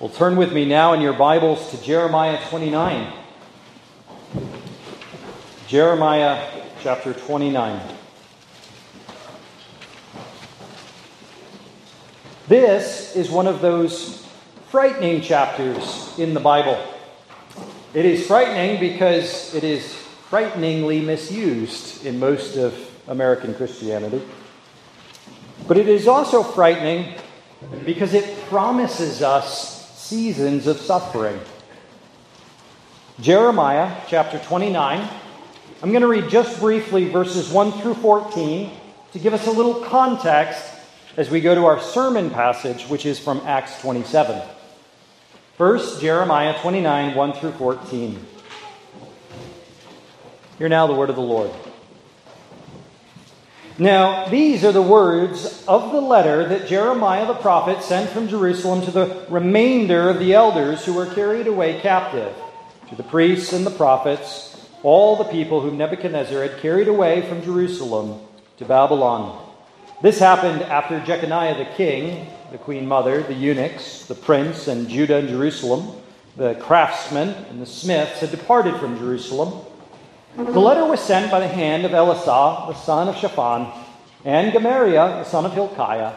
Well, turn with me now in your Bibles to Jeremiah 29. Jeremiah chapter 29. This is one of those frightening chapters in the Bible. It is frightening because it is frighteningly misused in most of American Christianity. But it is also frightening because it promises us seasons of suffering. Jeremiah chapter 29. I'm going to read just briefly verses 1 through 14 to give us a little context as we go to our sermon passage, which is from Acts 27. First, Jeremiah 29, 1 through 14. Hear now the word of the Lord. Now, these are the words of the letter that Jeremiah the prophet sent from Jerusalem to the remainder of the elders who were carried away captive, to the priests and the prophets, all the people whom Nebuchadnezzar had carried away from Jerusalem to Babylon. This happened after Jeconiah the king, the queen mother, the eunuchs, the prince, and Judah and Jerusalem, the craftsmen and the smiths had departed from Jerusalem the letter was sent by the hand of Elasah, the son of Shaphan, and Gemariah, the son of Hilkiah,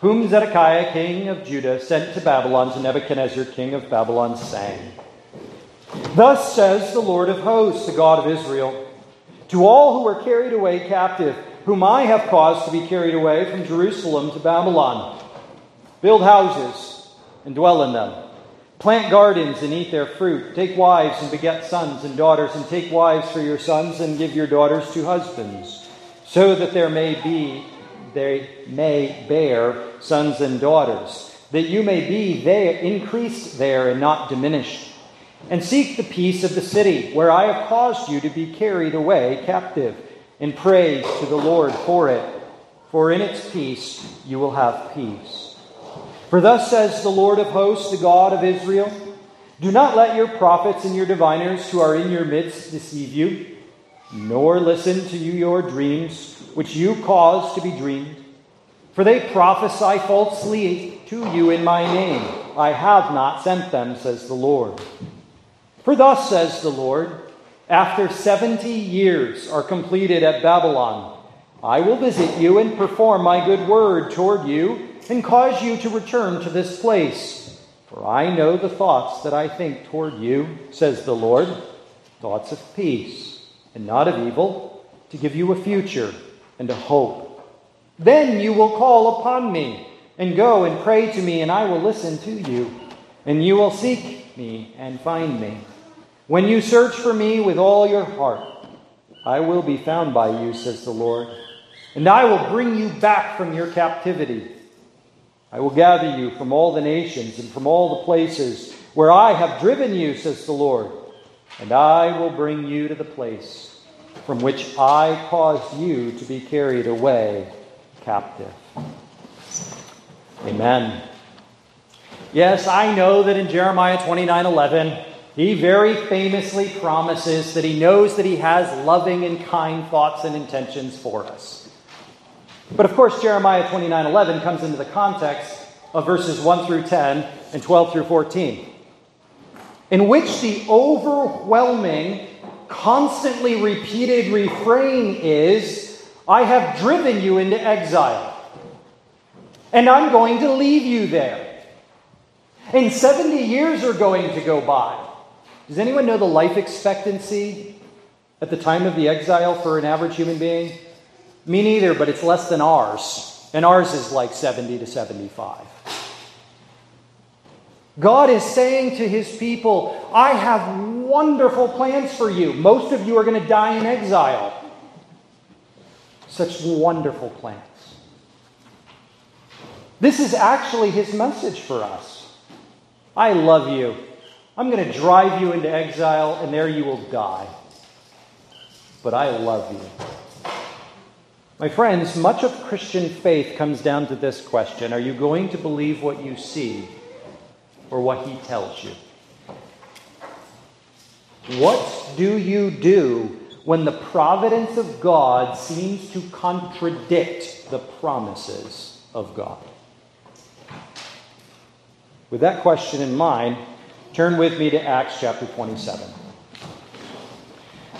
whom Zedekiah, king of Judah, sent to Babylon to Nebuchadnezzar, king of Babylon, saying, Thus says the Lord of hosts, the God of Israel, to all who were carried away captive, whom I have caused to be carried away from Jerusalem to Babylon, build houses and dwell in them Plant gardens and eat their fruit. Take wives and beget sons and daughters, and take wives for your sons and give your daughters to husbands, so that there may be they may bear sons and daughters, that you may be there increased there and not diminished. And seek the peace of the city, where I have caused you to be carried away captive, and praise to the Lord for it, for in its peace you will have peace. For thus says the Lord of hosts, the God of Israel Do not let your prophets and your diviners who are in your midst deceive you, nor listen to you your dreams, which you cause to be dreamed. For they prophesy falsely to you in my name. I have not sent them, says the Lord. For thus says the Lord After seventy years are completed at Babylon, I will visit you and perform my good word toward you and cause you to return to this place. For I know the thoughts that I think toward you, says the Lord thoughts of peace and not of evil, to give you a future and a hope. Then you will call upon me and go and pray to me, and I will listen to you. And you will seek me and find me. When you search for me with all your heart, I will be found by you, says the Lord. And I will bring you back from your captivity I will gather you from all the nations and from all the places where I have driven you, says the Lord, and I will bring you to the place from which I caused you to be carried away captive. Amen. Yes, I know that in Jeremiah 29 11, he very famously promises that he knows that he has loving and kind thoughts and intentions for us. But of course, Jeremiah 29 11 comes into the context of verses 1 through 10 and 12 through 14, in which the overwhelming, constantly repeated refrain is I have driven you into exile, and I'm going to leave you there. And 70 years are going to go by. Does anyone know the life expectancy at the time of the exile for an average human being? Me neither, but it's less than ours. And ours is like 70 to 75. God is saying to his people, I have wonderful plans for you. Most of you are going to die in exile. Such wonderful plans. This is actually his message for us. I love you. I'm going to drive you into exile, and there you will die. But I love you. My friends, much of Christian faith comes down to this question Are you going to believe what you see or what he tells you? What do you do when the providence of God seems to contradict the promises of God? With that question in mind, turn with me to Acts chapter 27.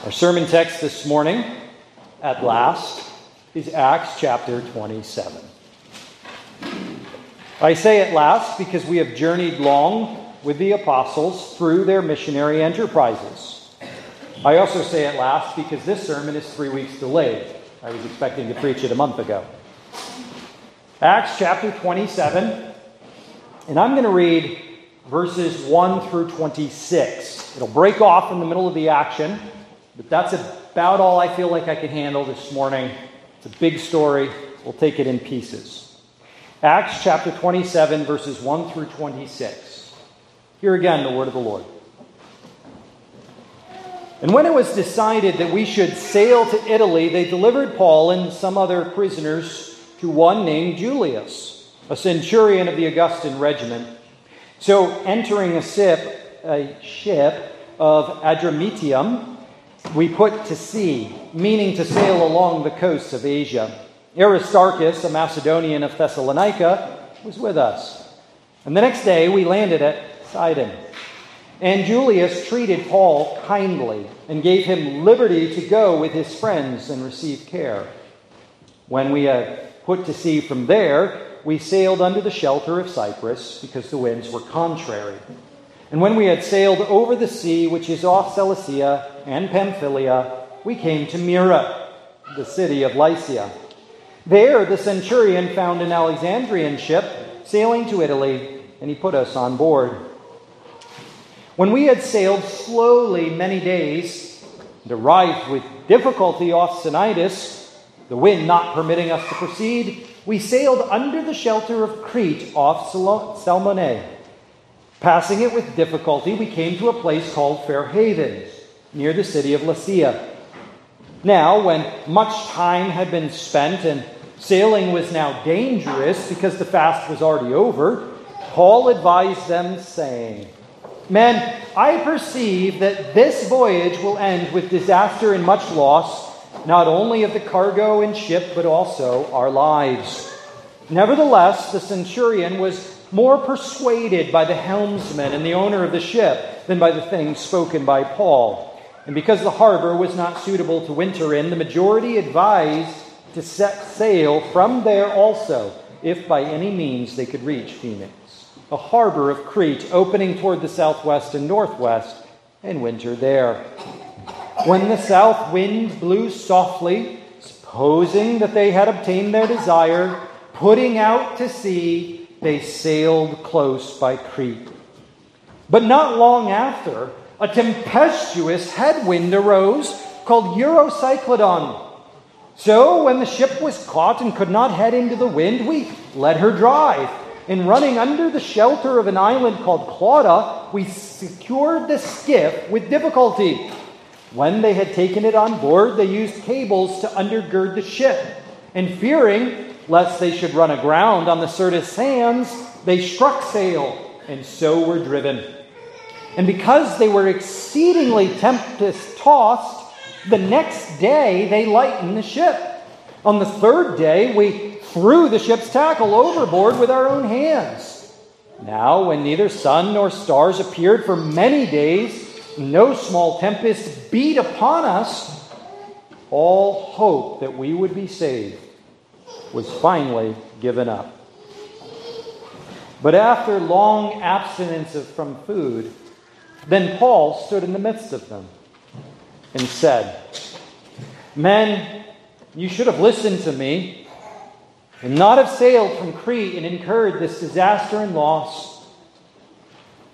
Our sermon text this morning, at last, is Acts chapter 27. I say at last because we have journeyed long with the apostles through their missionary enterprises. I also say at last because this sermon is three weeks delayed. I was expecting to preach it a month ago. Acts chapter 27, and I'm going to read verses 1 through 26. It'll break off in the middle of the action, but that's about all I feel like I can handle this morning. It's a big story. We'll take it in pieces. Acts chapter 27, verses 1 through 26. Here again, the word of the Lord. And when it was decided that we should sail to Italy, they delivered Paul and some other prisoners to one named Julius, a centurion of the Augustan regiment. So, entering a ship, a ship of Adramyttium, we put to sea, meaning to sail along the coasts of Asia. Aristarchus, a Macedonian of Thessalonica, was with us. And the next day we landed at Sidon. And Julius treated Paul kindly and gave him liberty to go with his friends and receive care. When we had put to sea from there, we sailed under the shelter of Cyprus because the winds were contrary. And when we had sailed over the sea, which is off Cilicia and Pamphylia, we came to Myra, the city of Lycia. There, the centurion found an Alexandrian ship sailing to Italy, and he put us on board. When we had sailed slowly many days and arrived with difficulty off Cnidus, the wind not permitting us to proceed, we sailed under the shelter of Crete off Salmone. Passing it with difficulty, we came to a place called Fair Havens, near the city of Lasea. Now, when much time had been spent and sailing was now dangerous because the fast was already over, Paul advised them, saying, Men, I perceive that this voyage will end with disaster and much loss, not only of the cargo and ship, but also our lives. Nevertheless, the centurion was more persuaded by the helmsman and the owner of the ship than by the things spoken by Paul. And because the harbor was not suitable to winter in, the majority advised to set sail from there also, if by any means they could reach Phoenix a harbor of Crete opening toward the southwest and northwest, and winter there. When the south wind blew softly, supposing that they had obtained their desire, putting out to sea, they sailed close by Crete. But not long after, a tempestuous headwind arose called Euroclydon. So when the ship was caught and could not head into the wind, we let her drive in running under the shelter of an island called Clauda, we secured the skiff with difficulty. When they had taken it on board, they used cables to undergird the ship. And fearing lest they should run aground on the Syrtis sands, they struck sail and so were driven. And because they were exceedingly tempest tossed, the next day they lightened the ship. On the third day, we threw the ship's tackle overboard with our own hands. Now, when neither sun nor stars appeared for many days, no small tempest beat upon us, all hope that we would be saved was finally given up. But after long abstinence from food, then Paul stood in the midst of them and said, Men, you should have listened to me and not have sailed from Crete and incurred this disaster and loss.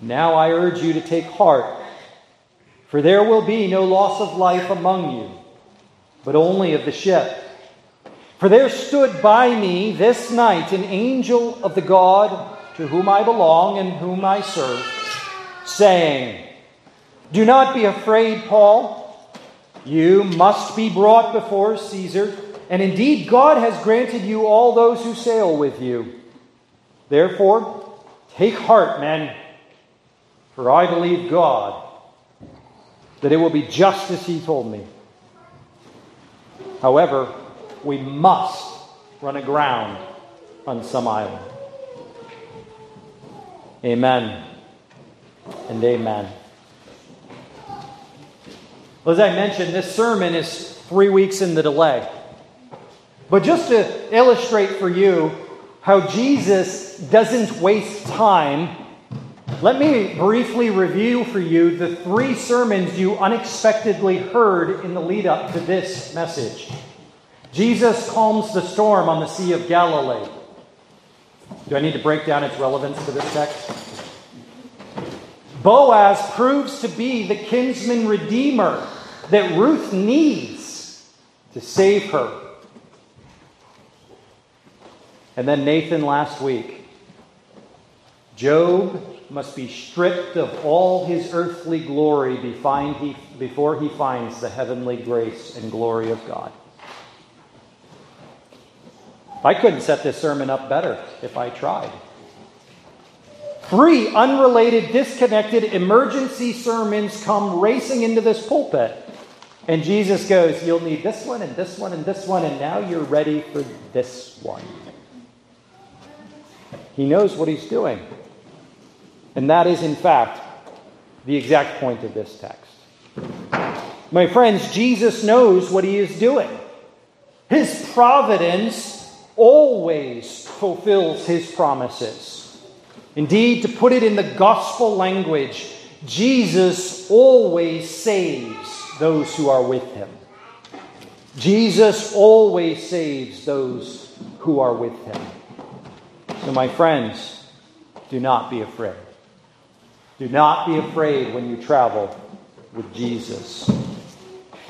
Now I urge you to take heart, for there will be no loss of life among you, but only of the ship. For there stood by me this night an angel of the God to whom I belong and whom I serve, saying, Do not be afraid, Paul. You must be brought before Caesar. And indeed, God has granted you all those who sail with you. Therefore, take heart, men, for I believe God that it will be just as He told me. However, we must run aground on some island. Amen and amen. Well, as I mentioned, this sermon is three weeks in the delay. But just to illustrate for you how Jesus doesn't waste time, let me briefly review for you the three sermons you unexpectedly heard in the lead up to this message. Jesus calms the storm on the Sea of Galilee. Do I need to break down its relevance to this text? Boaz proves to be the kinsman redeemer that Ruth needs to save her. And then Nathan last week. Job must be stripped of all his earthly glory before he finds the heavenly grace and glory of God. I couldn't set this sermon up better if I tried. Three unrelated, disconnected emergency sermons come racing into this pulpit. And Jesus goes, You'll need this one and this one and this one, and now you're ready for this one. He knows what he's doing. And that is, in fact, the exact point of this text. My friends, Jesus knows what he is doing. His providence always fulfills his promises. Indeed, to put it in the gospel language, Jesus always saves those who are with him. Jesus always saves those who are with him. So, my friends, do not be afraid. Do not be afraid when you travel with Jesus.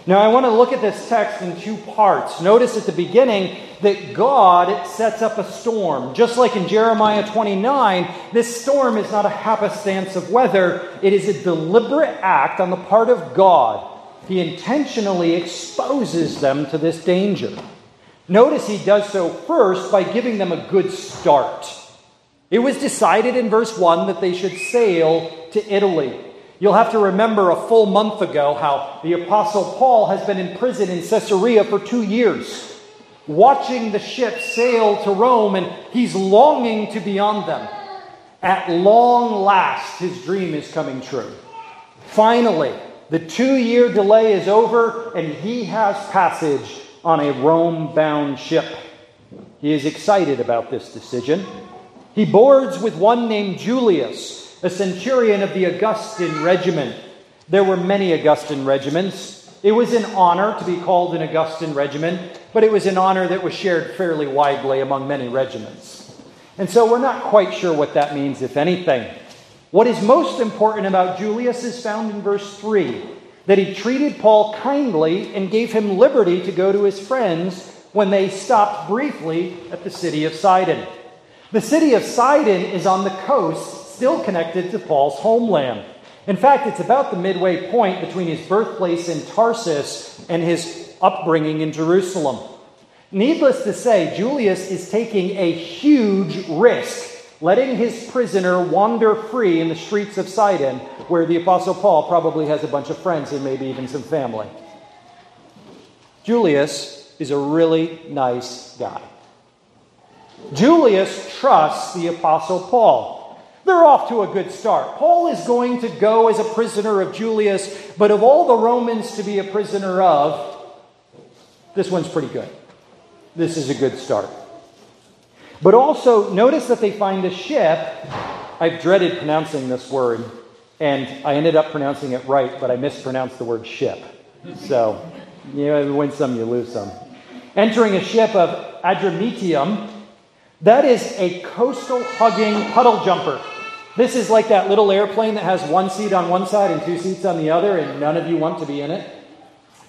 Now, I want to look at this text in two parts. Notice at the beginning that God sets up a storm. Just like in Jeremiah 29, this storm is not a happenstance of weather, it is a deliberate act on the part of God. He intentionally exposes them to this danger. Notice he does so first by giving them a good start. It was decided in verse 1 that they should sail to Italy. You'll have to remember a full month ago how the Apostle Paul has been in prison in Caesarea for two years, watching the ship sail to Rome, and he's longing to be on them. At long last, his dream is coming true. Finally, the two year delay is over, and he has passage on a Rome bound ship. He is excited about this decision. He boards with one named Julius a centurion of the Augustan regiment. There were many Augustan regiments. It was an honor to be called an Augustan regiment, but it was an honor that was shared fairly widely among many regiments. And so we're not quite sure what that means, if anything. What is most important about Julius is found in verse 3 that he treated Paul kindly and gave him liberty to go to his friends when they stopped briefly at the city of Sidon. The city of Sidon is on the coast still connected to Paul's homeland. In fact, it's about the midway point between his birthplace in Tarsus and his upbringing in Jerusalem. Needless to say, Julius is taking a huge risk letting his prisoner wander free in the streets of Sidon, where the Apostle Paul probably has a bunch of friends and maybe even some family. Julius is a really nice guy. Julius trusts the Apostle Paul. They're off to a good start. Paul is going to go as a prisoner of Julius, but of all the Romans to be a prisoner of, this one's pretty good. This is a good start. But also, notice that they find a ship. I've dreaded pronouncing this word, and I ended up pronouncing it right, but I mispronounced the word ship. So, you win some, you lose some. Entering a ship of Adramyttium, that is a coastal hugging puddle jumper. This is like that little airplane that has one seat on one side and two seats on the other, and none of you want to be in it.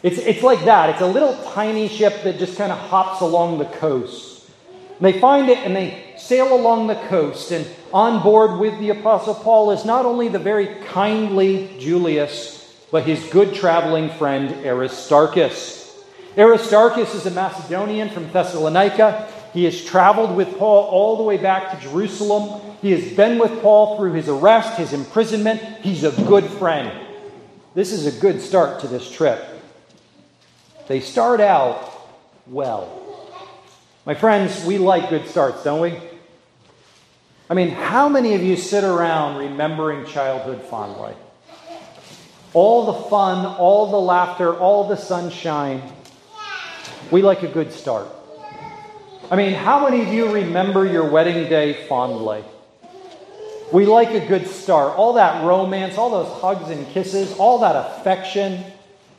It's, it's like that. It's a little tiny ship that just kind of hops along the coast. And they find it and they sail along the coast, and on board with the Apostle Paul is not only the very kindly Julius, but his good traveling friend Aristarchus. Aristarchus is a Macedonian from Thessalonica. He has traveled with Paul all the way back to Jerusalem. He has been with Paul through his arrest, his imprisonment. He's a good friend. This is a good start to this trip. They start out well. My friends, we like good starts, don't we? I mean, how many of you sit around remembering childhood fondly? All the fun, all the laughter, all the sunshine. We like a good start. I mean, how many of you remember your wedding day fondly? We like a good start. All that romance, all those hugs and kisses, all that affection.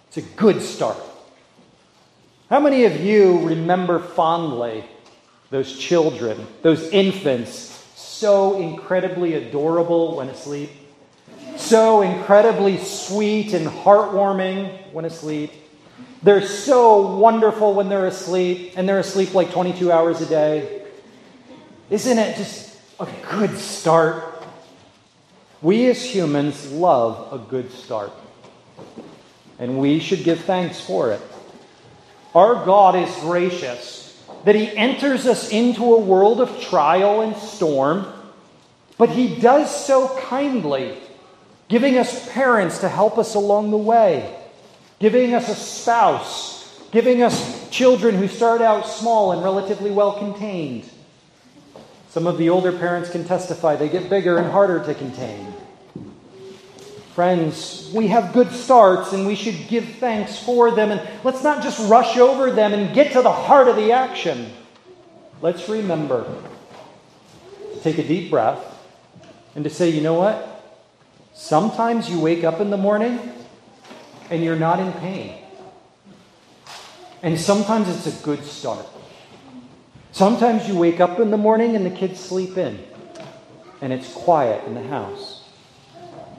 It's a good start. How many of you remember fondly those children, those infants, so incredibly adorable when asleep, so incredibly sweet and heartwarming when asleep? They're so wonderful when they're asleep, and they're asleep like 22 hours a day. Isn't it just a good start? We as humans love a good start, and we should give thanks for it. Our God is gracious that He enters us into a world of trial and storm, but He does so kindly, giving us parents to help us along the way, giving us a spouse, giving us children who start out small and relatively well contained some of the older parents can testify they get bigger and harder to contain. Friends, we have good starts and we should give thanks for them. And let's not just rush over them and get to the heart of the action. Let's remember to take a deep breath and to say, you know what? Sometimes you wake up in the morning and you're not in pain. And sometimes it's a good start. Sometimes you wake up in the morning and the kids sleep in, and it's quiet in the house,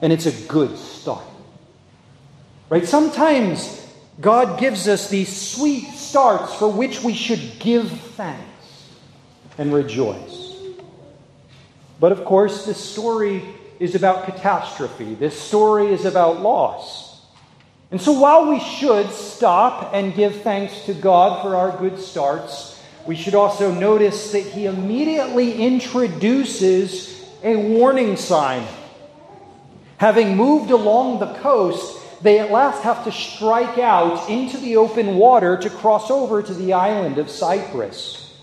and it's a good start. Right? Sometimes God gives us these sweet starts for which we should give thanks and rejoice. But of course, this story is about catastrophe. This story is about loss. And so while we should stop and give thanks to God for our good starts, we should also notice that he immediately introduces a warning sign. Having moved along the coast, they at last have to strike out into the open water to cross over to the island of Cyprus.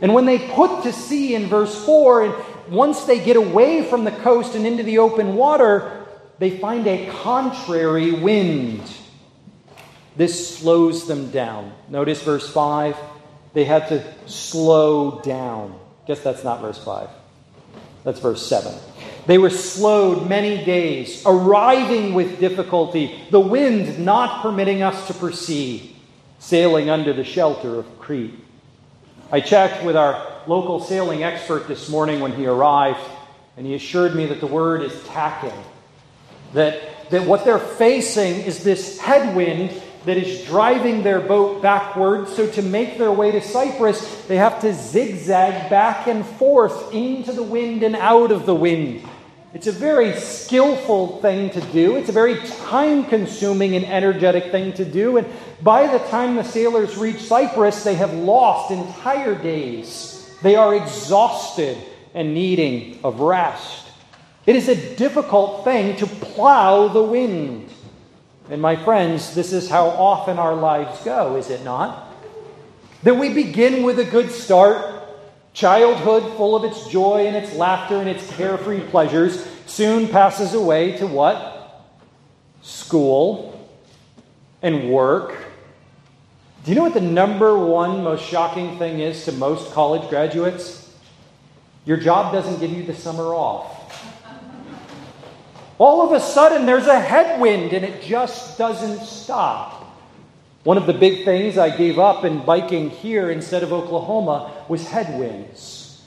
And when they put to sea in verse 4, and once they get away from the coast and into the open water, they find a contrary wind. This slows them down. Notice verse 5 they had to slow down. Guess that's not verse 5. That's verse 7. They were slowed many days, arriving with difficulty, the wind not permitting us to proceed, sailing under the shelter of Crete. I checked with our local sailing expert this morning when he arrived, and he assured me that the word is tacking. That, that what they're facing is this headwind that is driving their boat backwards. So, to make their way to Cyprus, they have to zigzag back and forth into the wind and out of the wind. It's a very skillful thing to do. It's a very time consuming and energetic thing to do. And by the time the sailors reach Cyprus, they have lost entire days. They are exhausted and needing of rest. It is a difficult thing to plow the wind. And my friends, this is how often our lives go, is it not? That we begin with a good start, childhood full of its joy and its laughter and its carefree pleasures, soon passes away to what? School and work. Do you know what the number one most shocking thing is to most college graduates? Your job doesn't give you the summer off. All of a sudden, there's a headwind and it just doesn't stop. One of the big things I gave up in biking here instead of Oklahoma was headwinds.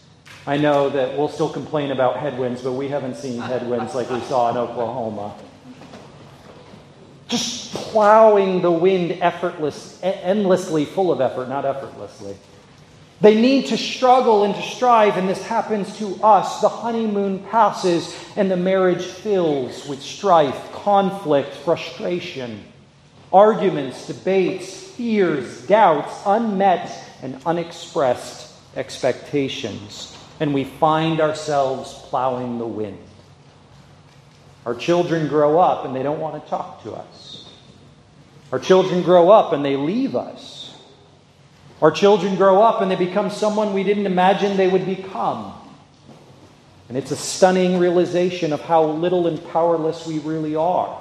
I know that we'll still complain about headwinds, but we haven't seen headwinds like we saw in Oklahoma. Just plowing the wind effortless, endlessly, full of effort, not effortlessly. They need to struggle and to strive, and this happens to us. The honeymoon passes, and the marriage fills with strife, conflict, frustration, arguments, debates, fears, doubts, unmet and unexpressed expectations. And we find ourselves plowing the wind. Our children grow up and they don't want to talk to us. Our children grow up and they leave us. Our children grow up and they become someone we didn't imagine they would become. And it's a stunning realization of how little and powerless we really are.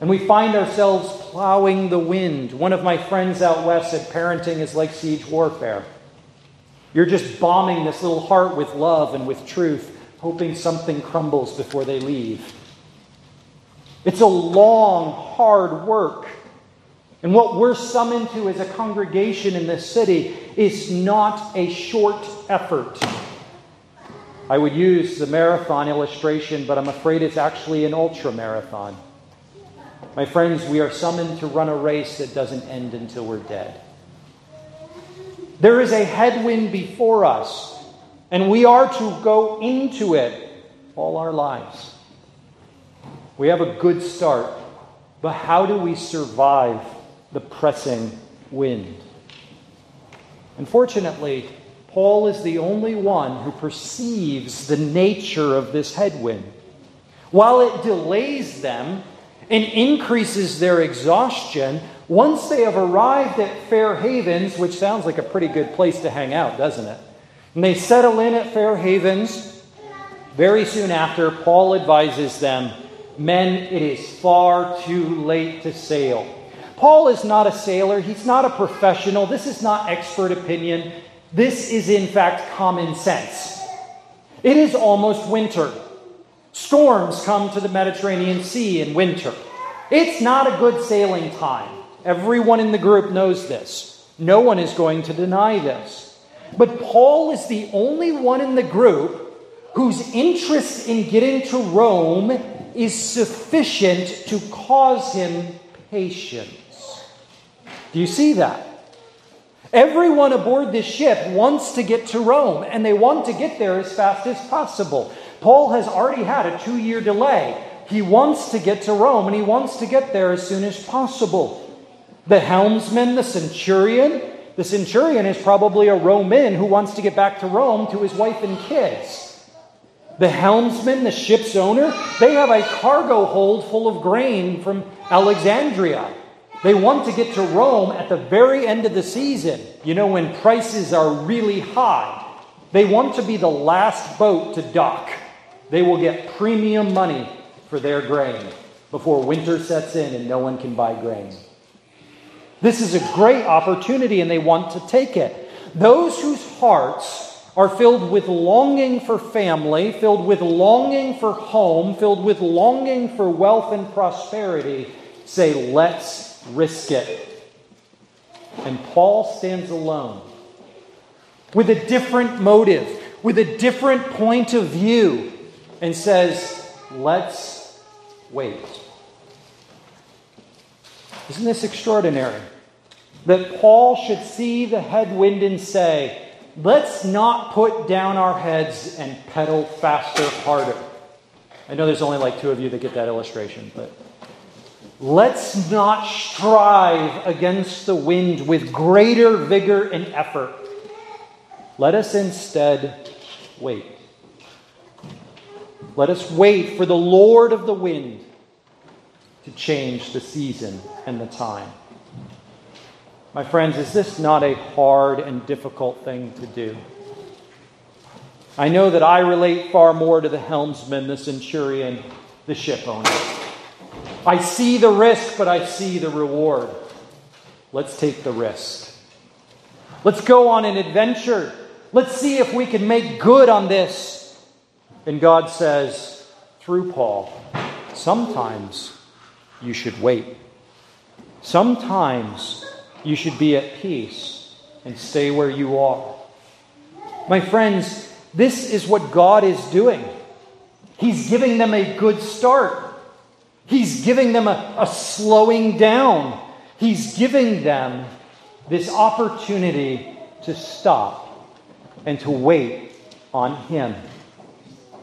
And we find ourselves plowing the wind. One of my friends out west said parenting is like siege warfare. You're just bombing this little heart with love and with truth, hoping something crumbles before they leave. It's a long, hard work. And what we're summoned to as a congregation in this city is not a short effort. I would use the marathon illustration, but I'm afraid it's actually an ultra marathon. My friends, we are summoned to run a race that doesn't end until we're dead. There is a headwind before us, and we are to go into it all our lives. We have a good start, but how do we survive the pressing wind? Unfortunately, Paul is the only one who perceives the nature of this headwind. While it delays them and increases their exhaustion, once they have arrived at Fair Havens, which sounds like a pretty good place to hang out, doesn't it? And they settle in at Fair Havens, very soon after, Paul advises them Men, it is far too late to sail. Paul is not a sailor, he's not a professional, this is not expert opinion. This is, in fact, common sense. It is almost winter. Storms come to the Mediterranean Sea in winter. It's not a good sailing time. Everyone in the group knows this. No one is going to deny this. But Paul is the only one in the group whose interest in getting to Rome is sufficient to cause him patience. Do you see that? Everyone aboard this ship wants to get to Rome, and they want to get there as fast as possible. Paul has already had a two year delay. He wants to get to Rome, and he wants to get there as soon as possible. The helmsman, the centurion, the centurion is probably a Roman who wants to get back to Rome to his wife and kids. The helmsman, the ship's owner, they have a cargo hold full of grain from Alexandria. They want to get to Rome at the very end of the season, you know, when prices are really high. They want to be the last boat to dock. They will get premium money for their grain before winter sets in and no one can buy grain. This is a great opportunity and they want to take it. Those whose hearts are filled with longing for family, filled with longing for home, filled with longing for wealth and prosperity, say, let's risk it. And Paul stands alone with a different motive, with a different point of view, and says, Let's wait. Isn't this extraordinary? That Paul should see the headwind and say, Let's not put down our heads and pedal faster, harder. I know there's only like two of you that get that illustration, but Let's not strive against the wind with greater vigor and effort. Let us instead wait. Let us wait for the Lord of the wind to change the season and the time. My friends, is this not a hard and difficult thing to do? I know that I relate far more to the helmsman, the centurion, the ship owner. I see the risk, but I see the reward. Let's take the risk. Let's go on an adventure. Let's see if we can make good on this. And God says, through Paul, sometimes you should wait. Sometimes you should be at peace and stay where you are. My friends, this is what God is doing. He's giving them a good start. He's giving them a, a slowing down. He's giving them this opportunity to stop and to wait on Him.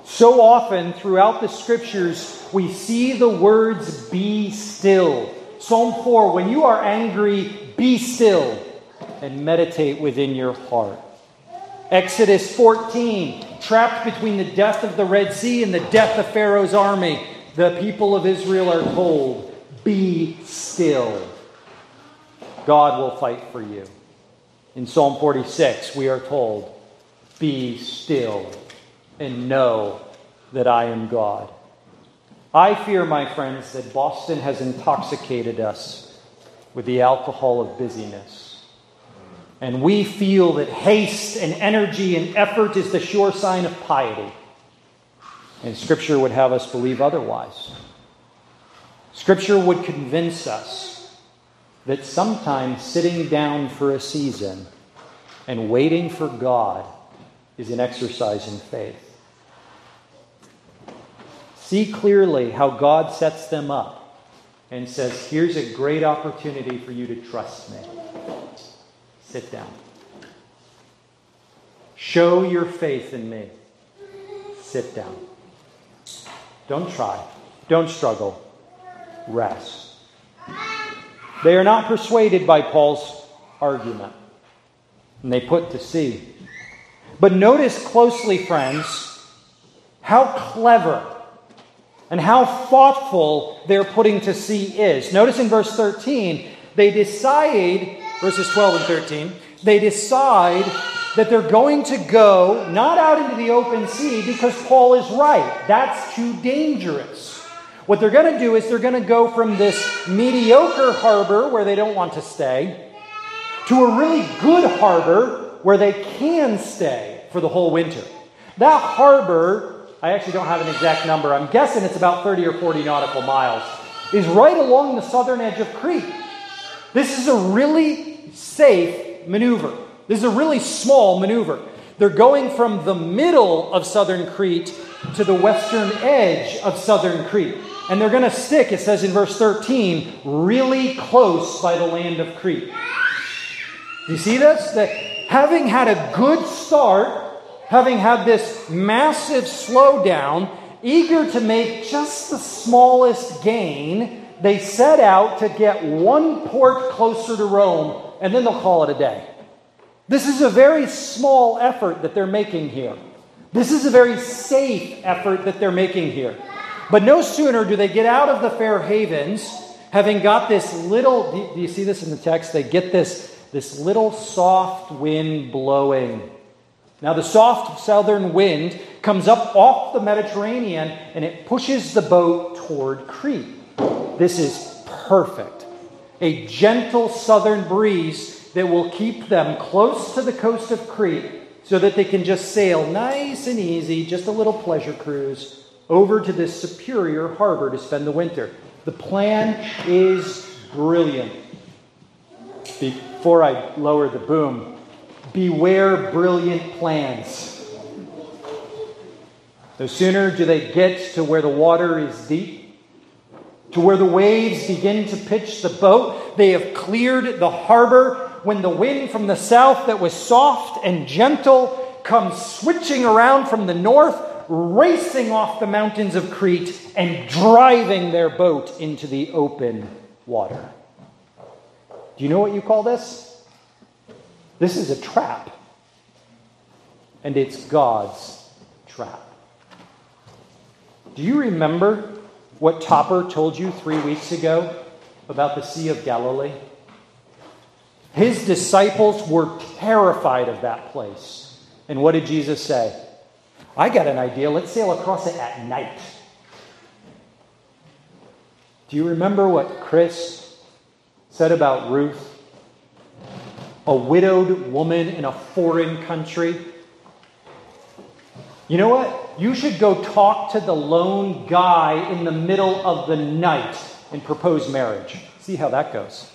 So often throughout the scriptures, we see the words be still. Psalm 4 When you are angry, be still and meditate within your heart. Exodus 14 Trapped between the death of the Red Sea and the death of Pharaoh's army the people of Israel are told, Be still. God will fight for you. In Psalm 46, we are told, Be still and know that I am God. I fear, my friends, that Boston has intoxicated us with the alcohol of busyness. And we feel that haste and energy and effort is the sure sign of piety. And Scripture would have us believe otherwise. Scripture would convince us that sometimes sitting down for a season and waiting for God is an exercise in faith. See clearly how God sets them up and says, Here's a great opportunity for you to trust me. Sit down. Show your faith in me. Sit down. Don't try. Don't struggle. Rest. They are not persuaded by Paul's argument, and they put to sea. But notice closely, friends, how clever and how thoughtful their putting to sea is. Notice in verse 13, they decide, verses 12 and 13, they decide that they're going to go not out into the open sea because Paul is right. That's too dangerous. What they're going to do is they're going to go from this mediocre harbor where they don't want to stay to a really good harbor where they can stay for the whole winter. That harbor, I actually don't have an exact number, I'm guessing it's about 30 or 40 nautical miles, is right along the southern edge of Crete. This is a really safe maneuver. This is a really small maneuver. They're going from the middle of southern Crete to the western edge of southern Crete. And they're going to stick, it says in verse 13, really close by the land of Crete. Do you see this? That having had a good start, having had this massive slowdown, eager to make just the smallest gain, they set out to get one port closer to Rome, and then they'll call it a day. This is a very small effort that they're making here. This is a very safe effort that they're making here. But no sooner do they get out of the fair havens, having got this little, do you see this in the text? They get this, this little soft wind blowing. Now, the soft southern wind comes up off the Mediterranean and it pushes the boat toward Crete. This is perfect. A gentle southern breeze that will keep them close to the coast of Crete so that they can just sail nice and easy, just a little pleasure cruise, over to this superior harbor to spend the winter. The plan is brilliant. Before I lower the boom, beware brilliant plans. No sooner do they get to where the water is deep, to where the waves begin to pitch the boat, they have cleared the harbor when the wind from the south that was soft and gentle comes switching around from the north, racing off the mountains of Crete and driving their boat into the open water. Do you know what you call this? This is a trap. And it's God's trap. Do you remember what Topper told you three weeks ago about the Sea of Galilee? His disciples were terrified of that place. And what did Jesus say? I got an idea. Let's sail across it at night. Do you remember what Chris said about Ruth? A widowed woman in a foreign country. You know what? You should go talk to the lone guy in the middle of the night and propose marriage. See how that goes.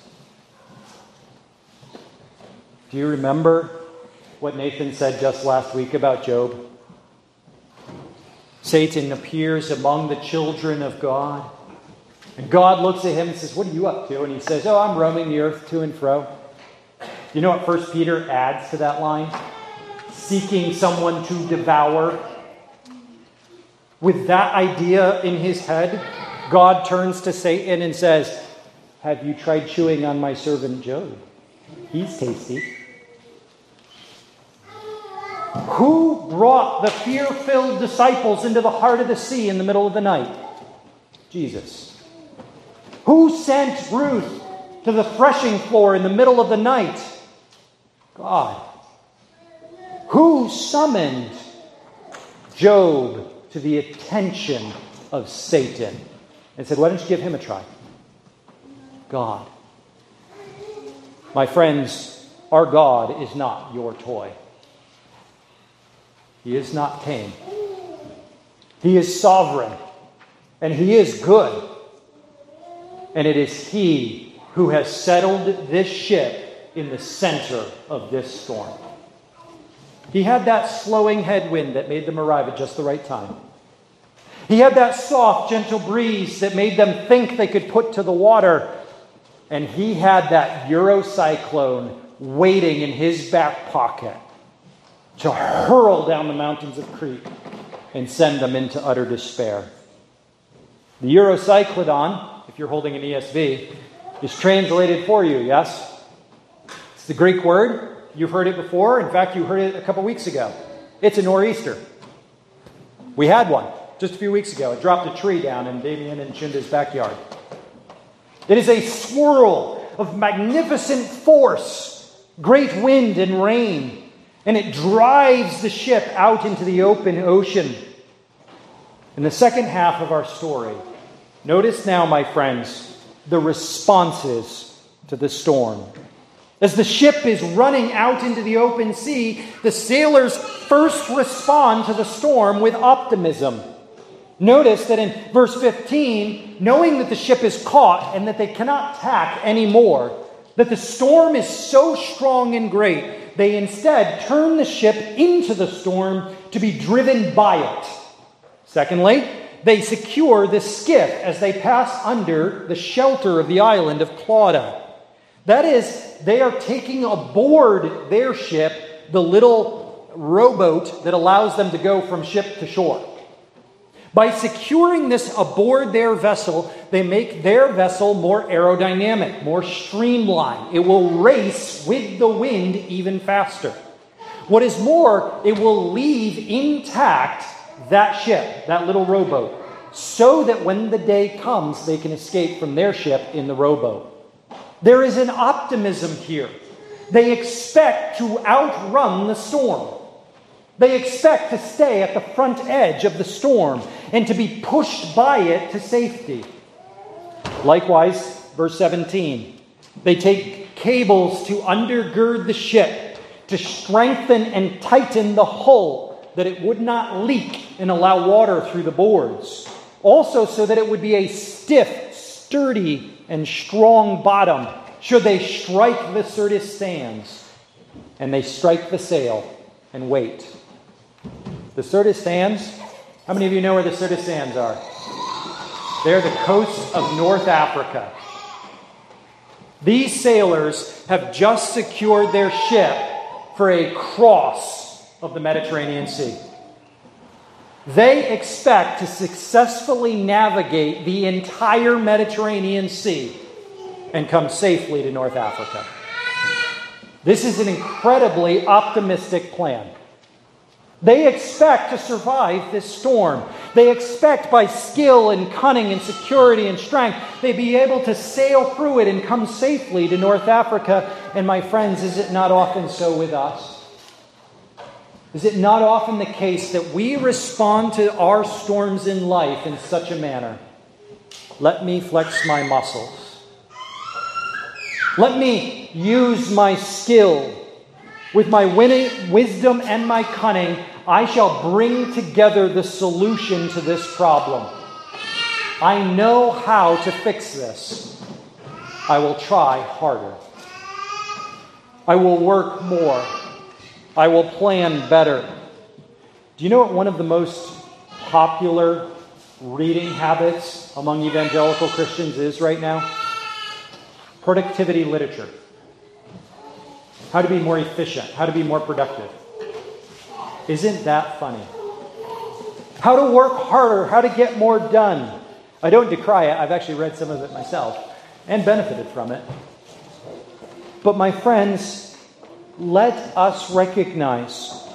Do you remember what Nathan said just last week about Job? Satan appears among the children of God. And God looks at him and says, What are you up to? And he says, Oh, I'm roaming the earth to and fro. You know what First Peter adds to that line? Seeking someone to devour. With that idea in his head, God turns to Satan and says, Have you tried chewing on my servant Job? He's tasty. Who brought the fear filled disciples into the heart of the sea in the middle of the night? Jesus. Who sent Ruth to the threshing floor in the middle of the night? God. Who summoned Job to the attention of Satan and said, Why don't you give him a try? God. My friends, our God is not your toy. He is not tame. He is sovereign, and He is good. And it is He who has settled this ship in the center of this storm. He had that slowing headwind that made them arrive at just the right time. He had that soft, gentle breeze that made them think they could put to the water. And he had that Euroclydon waiting in his back pocket to hurl down the mountains of Crete and send them into utter despair. The Euroclydon, if you're holding an ESV, is translated for you, yes? It's the Greek word. You've heard it before. In fact, you heard it a couple weeks ago. It's a nor'easter. We had one just a few weeks ago. It dropped a tree down in Damien and Chinda's backyard. It is a swirl of magnificent force, great wind and rain, and it drives the ship out into the open ocean. In the second half of our story, notice now, my friends, the responses to the storm. As the ship is running out into the open sea, the sailors first respond to the storm with optimism. Notice that in verse 15, knowing that the ship is caught and that they cannot tack anymore, that the storm is so strong and great, they instead turn the ship into the storm to be driven by it. Secondly, they secure the skiff as they pass under the shelter of the island of Clauda. That is, they are taking aboard their ship the little rowboat that allows them to go from ship to shore. By securing this aboard their vessel, they make their vessel more aerodynamic, more streamlined. It will race with the wind even faster. What is more, it will leave intact that ship, that little rowboat, so that when the day comes, they can escape from their ship in the rowboat. There is an optimism here. They expect to outrun the storm. They expect to stay at the front edge of the storm and to be pushed by it to safety. Likewise, verse 17, they take cables to undergird the ship, to strengthen and tighten the hull, that it would not leak and allow water through the boards. Also, so that it would be a stiff, sturdy, and strong bottom should they strike the Syrtis sands. And they strike the sail and wait. The Syrtis sands, how many of you know where the Syrtis sands are? They're the coast of North Africa. These sailors have just secured their ship for a cross of the Mediterranean Sea. They expect to successfully navigate the entire Mediterranean Sea and come safely to North Africa. This is an incredibly optimistic plan. They expect to survive this storm. They expect by skill and cunning and security and strength, they be able to sail through it and come safely to North Africa. And my friends, is it not often so with us? Is it not often the case that we respond to our storms in life in such a manner? Let me flex my muscles. Let me use my skill. With my winning, wisdom and my cunning, I shall bring together the solution to this problem. I know how to fix this. I will try harder. I will work more. I will plan better. Do you know what one of the most popular reading habits among evangelical Christians is right now? Productivity literature. How to be more efficient, how to be more productive. Isn't that funny? How to work harder, how to get more done. I don't decry it, I've actually read some of it myself and benefited from it. But my friends, let us recognize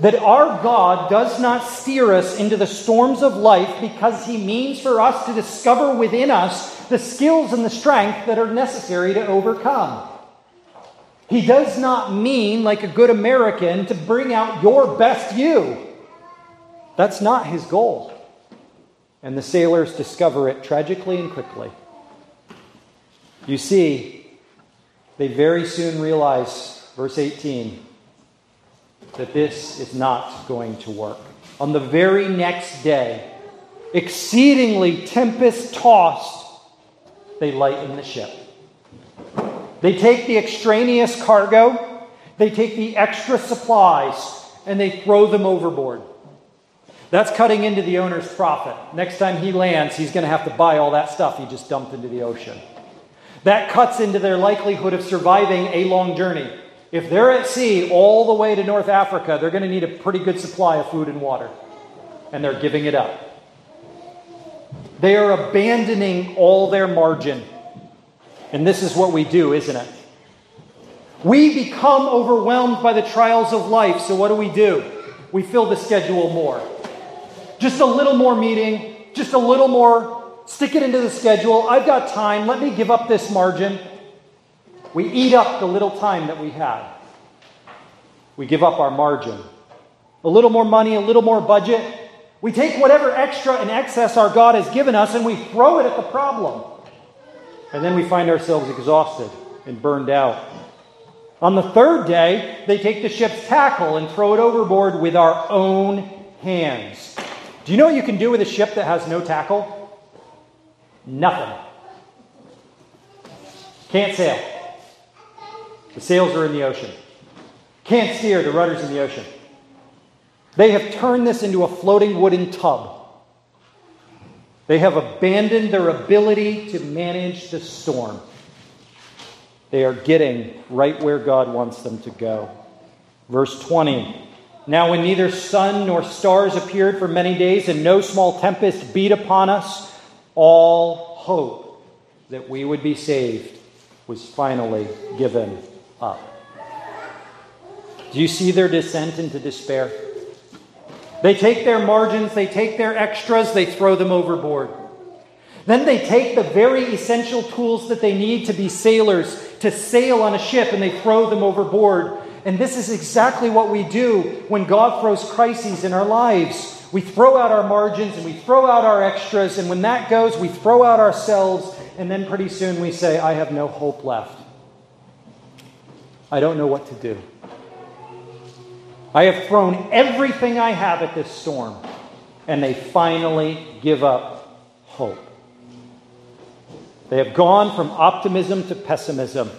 that our God does not steer us into the storms of life because he means for us to discover within us the skills and the strength that are necessary to overcome. He does not mean, like a good American, to bring out your best you. That's not his goal. And the sailors discover it tragically and quickly. You see, they very soon realize, verse 18, that this is not going to work. On the very next day, exceedingly tempest tossed, they lighten the ship. They take the extraneous cargo, they take the extra supplies, and they throw them overboard. That's cutting into the owner's profit. Next time he lands, he's going to have to buy all that stuff he just dumped into the ocean. That cuts into their likelihood of surviving a long journey. If they're at sea all the way to North Africa, they're going to need a pretty good supply of food and water. And they're giving it up. They are abandoning all their margin. And this is what we do, isn't it? We become overwhelmed by the trials of life, so what do we do? We fill the schedule more. Just a little more meeting, just a little more, stick it into the schedule. I've got time, let me give up this margin. We eat up the little time that we have. We give up our margin. A little more money, a little more budget. We take whatever extra and excess our God has given us and we throw it at the problem. And then we find ourselves exhausted and burned out. On the third day, they take the ship's tackle and throw it overboard with our own hands. Do you know what you can do with a ship that has no tackle? Nothing. Can't sail. The sails are in the ocean. Can't steer, the rudder's in the ocean. They have turned this into a floating wooden tub. They have abandoned their ability to manage the storm. They are getting right where God wants them to go. Verse 20. Now, when neither sun nor stars appeared for many days and no small tempest beat upon us, all hope that we would be saved was finally given up. Do you see their descent into despair? They take their margins, they take their extras, they throw them overboard. Then they take the very essential tools that they need to be sailors to sail on a ship and they throw them overboard. And this is exactly what we do when God throws crises in our lives. We throw out our margins and we throw out our extras, and when that goes, we throw out ourselves, and then pretty soon we say, I have no hope left. I don't know what to do. I have thrown everything I have at this storm. And they finally give up hope. They have gone from optimism to pessimism.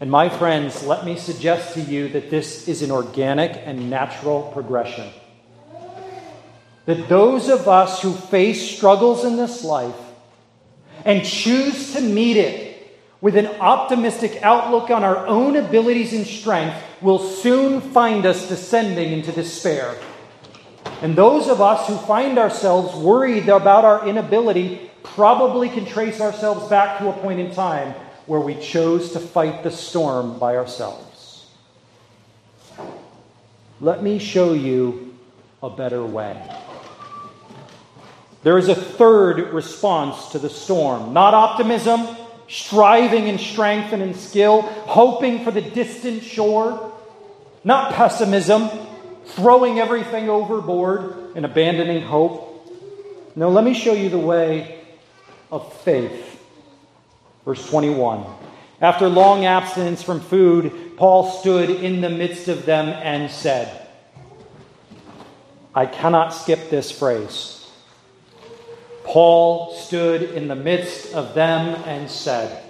And my friends, let me suggest to you that this is an organic and natural progression. That those of us who face struggles in this life and choose to meet it with an optimistic outlook on our own abilities and strength will soon find us descending into despair. And those of us who find ourselves worried about our inability probably can trace ourselves back to a point in time where we chose to fight the storm by ourselves. Let me show you a better way. There is a third response to the storm not optimism, striving in strength and in skill, hoping for the distant shore, not pessimism, throwing everything overboard and abandoning hope. No, let me show you the way of faith. Verse 21. After long abstinence from food, Paul stood in the midst of them and said, I cannot skip this phrase. Paul stood in the midst of them and said,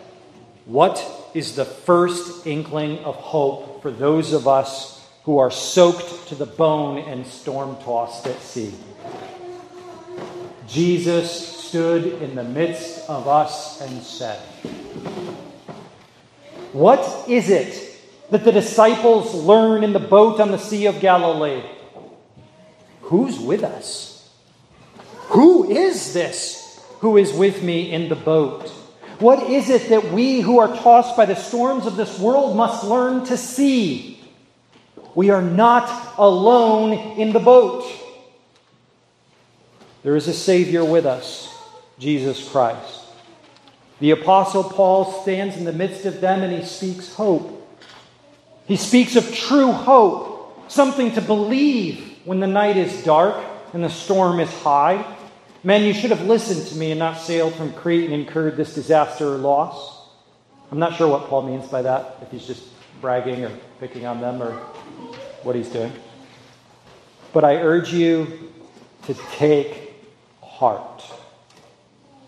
What is the first inkling of hope for those of us who are soaked to the bone and storm tossed at sea? Jesus stood in the midst of us and said, What is it that the disciples learn in the boat on the Sea of Galilee? Who's with us? Who is this who is with me in the boat? What is it that we who are tossed by the storms of this world must learn to see? We are not alone in the boat. There is a Savior with us, Jesus Christ. The Apostle Paul stands in the midst of them and he speaks hope. He speaks of true hope, something to believe when the night is dark and the storm is high. Men, you should have listened to me and not sailed from Crete and incurred this disaster or loss. I'm not sure what Paul means by that, if he's just bragging or picking on them or what he's doing. But I urge you to take heart.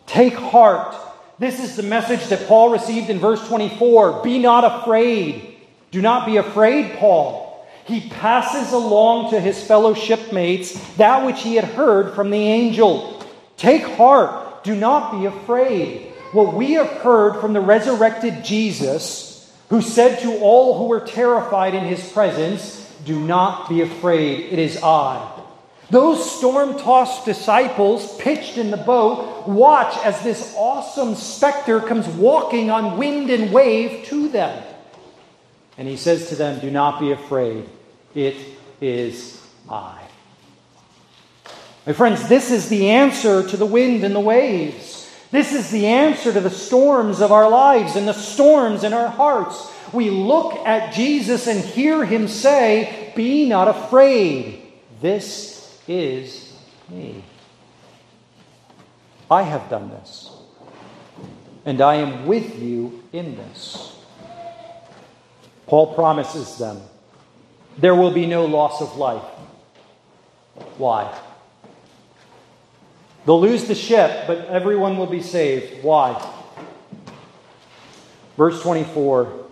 Take heart. This is the message that Paul received in verse 24. Be not afraid. Do not be afraid, Paul. He passes along to his fellow shipmates that which he had heard from the angel. Take heart. Do not be afraid. What we have heard from the resurrected Jesus, who said to all who were terrified in his presence, Do not be afraid. It is I. Those storm tossed disciples pitched in the boat watch as this awesome specter comes walking on wind and wave to them. And he says to them, Do not be afraid. It is I. My friends, this is the answer to the wind and the waves. This is the answer to the storms of our lives and the storms in our hearts. We look at Jesus and hear him say, Be not afraid. This is me. I have done this, and I am with you in this. Paul promises them there will be no loss of life. Why? They'll lose the ship, but everyone will be saved. Why? Verse 24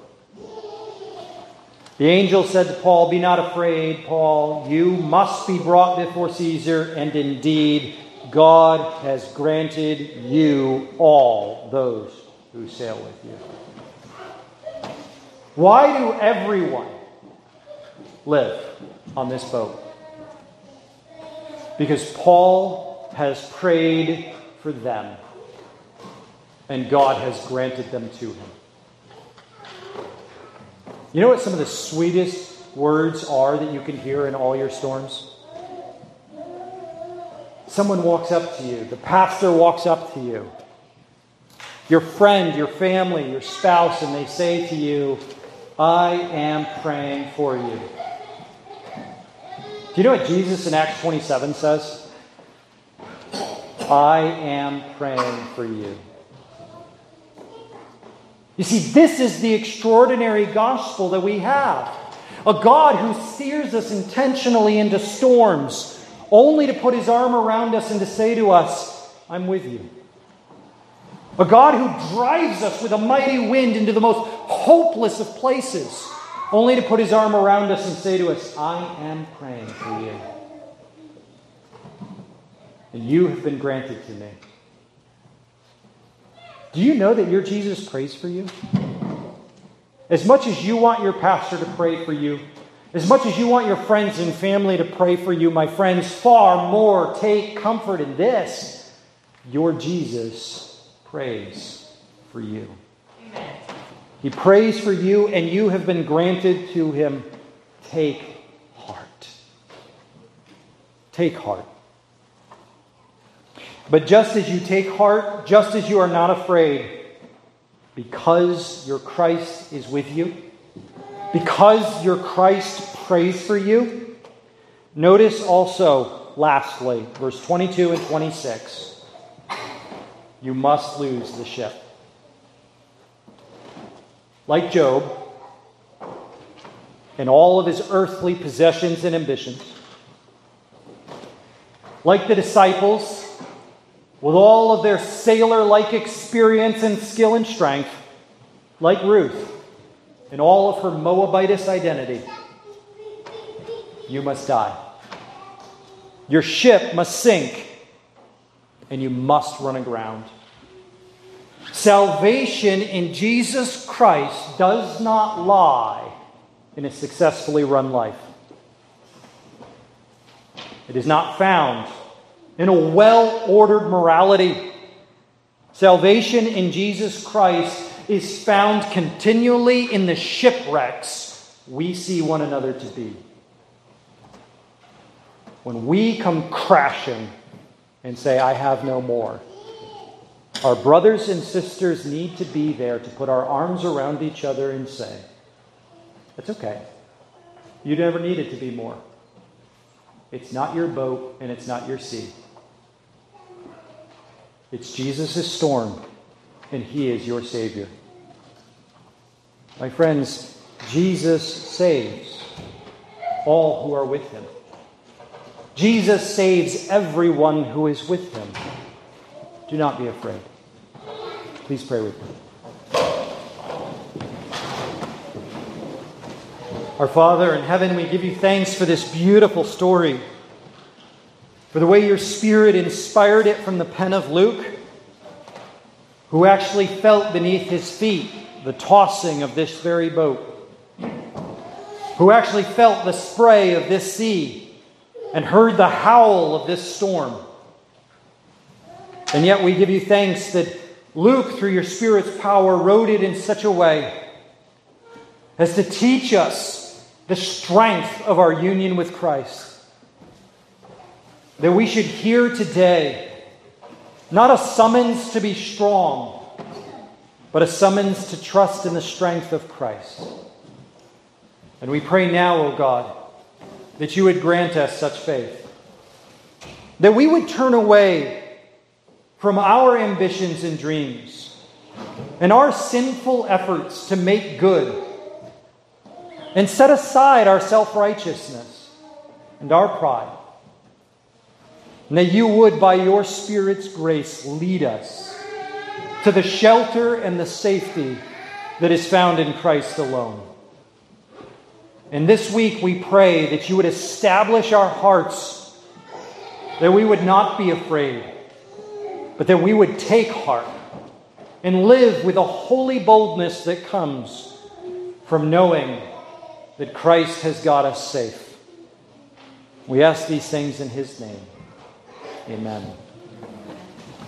the angel said to Paul, Be not afraid, Paul. You must be brought before Caesar, and indeed, God has granted you all those who sail with you. Why do everyone live on this boat? Because Paul has prayed for them, and God has granted them to him. You know what some of the sweetest words are that you can hear in all your storms? Someone walks up to you, the pastor walks up to you, your friend, your family, your spouse, and they say to you, I am praying for you. Do you know what Jesus in Acts 27 says? I am praying for you. You see, this is the extraordinary gospel that we have. A God who steers us intentionally into storms, only to put his arm around us and to say to us, I'm with you. A God who drives us with a mighty wind into the most hopeless of places, only to put his arm around us and say to us, I am praying for you. And you have been granted to me. Do you know that your Jesus prays for you? As much as you want your pastor to pray for you, as much as you want your friends and family to pray for you, my friends, far more take comfort in this. Your Jesus prays for you. Amen. He prays for you, and you have been granted to him. Take heart. Take heart. But just as you take heart, just as you are not afraid, because your Christ is with you, because your Christ prays for you, notice also, lastly, verse 22 and 26, you must lose the ship. Like Job, and all of his earthly possessions and ambitions, like the disciples, with all of their sailor like experience and skill and strength, like Ruth, in all of her Moabitess identity, you must die. Your ship must sink, and you must run aground. Salvation in Jesus Christ does not lie in a successfully run life. It is not found in a well ordered morality. Salvation in Jesus Christ is found continually in the shipwrecks we see one another to be. When we come crashing and say, I have no more, our brothers and sisters need to be there to put our arms around each other and say, It's okay. You never needed to be more. It's not your boat and it's not your sea. It's Jesus' storm, and He is your Savior. My friends, Jesus saves all who are with Him. Jesus saves everyone who is with Him. Do not be afraid. Please pray with me. Our Father in heaven, we give you thanks for this beautiful story, for the way your Spirit inspired it from the pen of Luke, who actually felt beneath his feet the tossing of this very boat, who actually felt the spray of this sea and heard the howl of this storm. And yet we give you thanks that Luke, through your Spirit's power, wrote it in such a way as to teach us the strength of our union with Christ. That we should hear today not a summons to be strong, but a summons to trust in the strength of Christ. And we pray now, O God, that you would grant us such faith. That we would turn away from our ambitions and dreams and our sinful efforts to make good and set aside our self righteousness and our pride. And that you would, by your Spirit's grace, lead us to the shelter and the safety that is found in Christ alone. And this week we pray that you would establish our hearts, that we would not be afraid, but that we would take heart and live with a holy boldness that comes from knowing that Christ has got us safe. We ask these things in his name. Amen.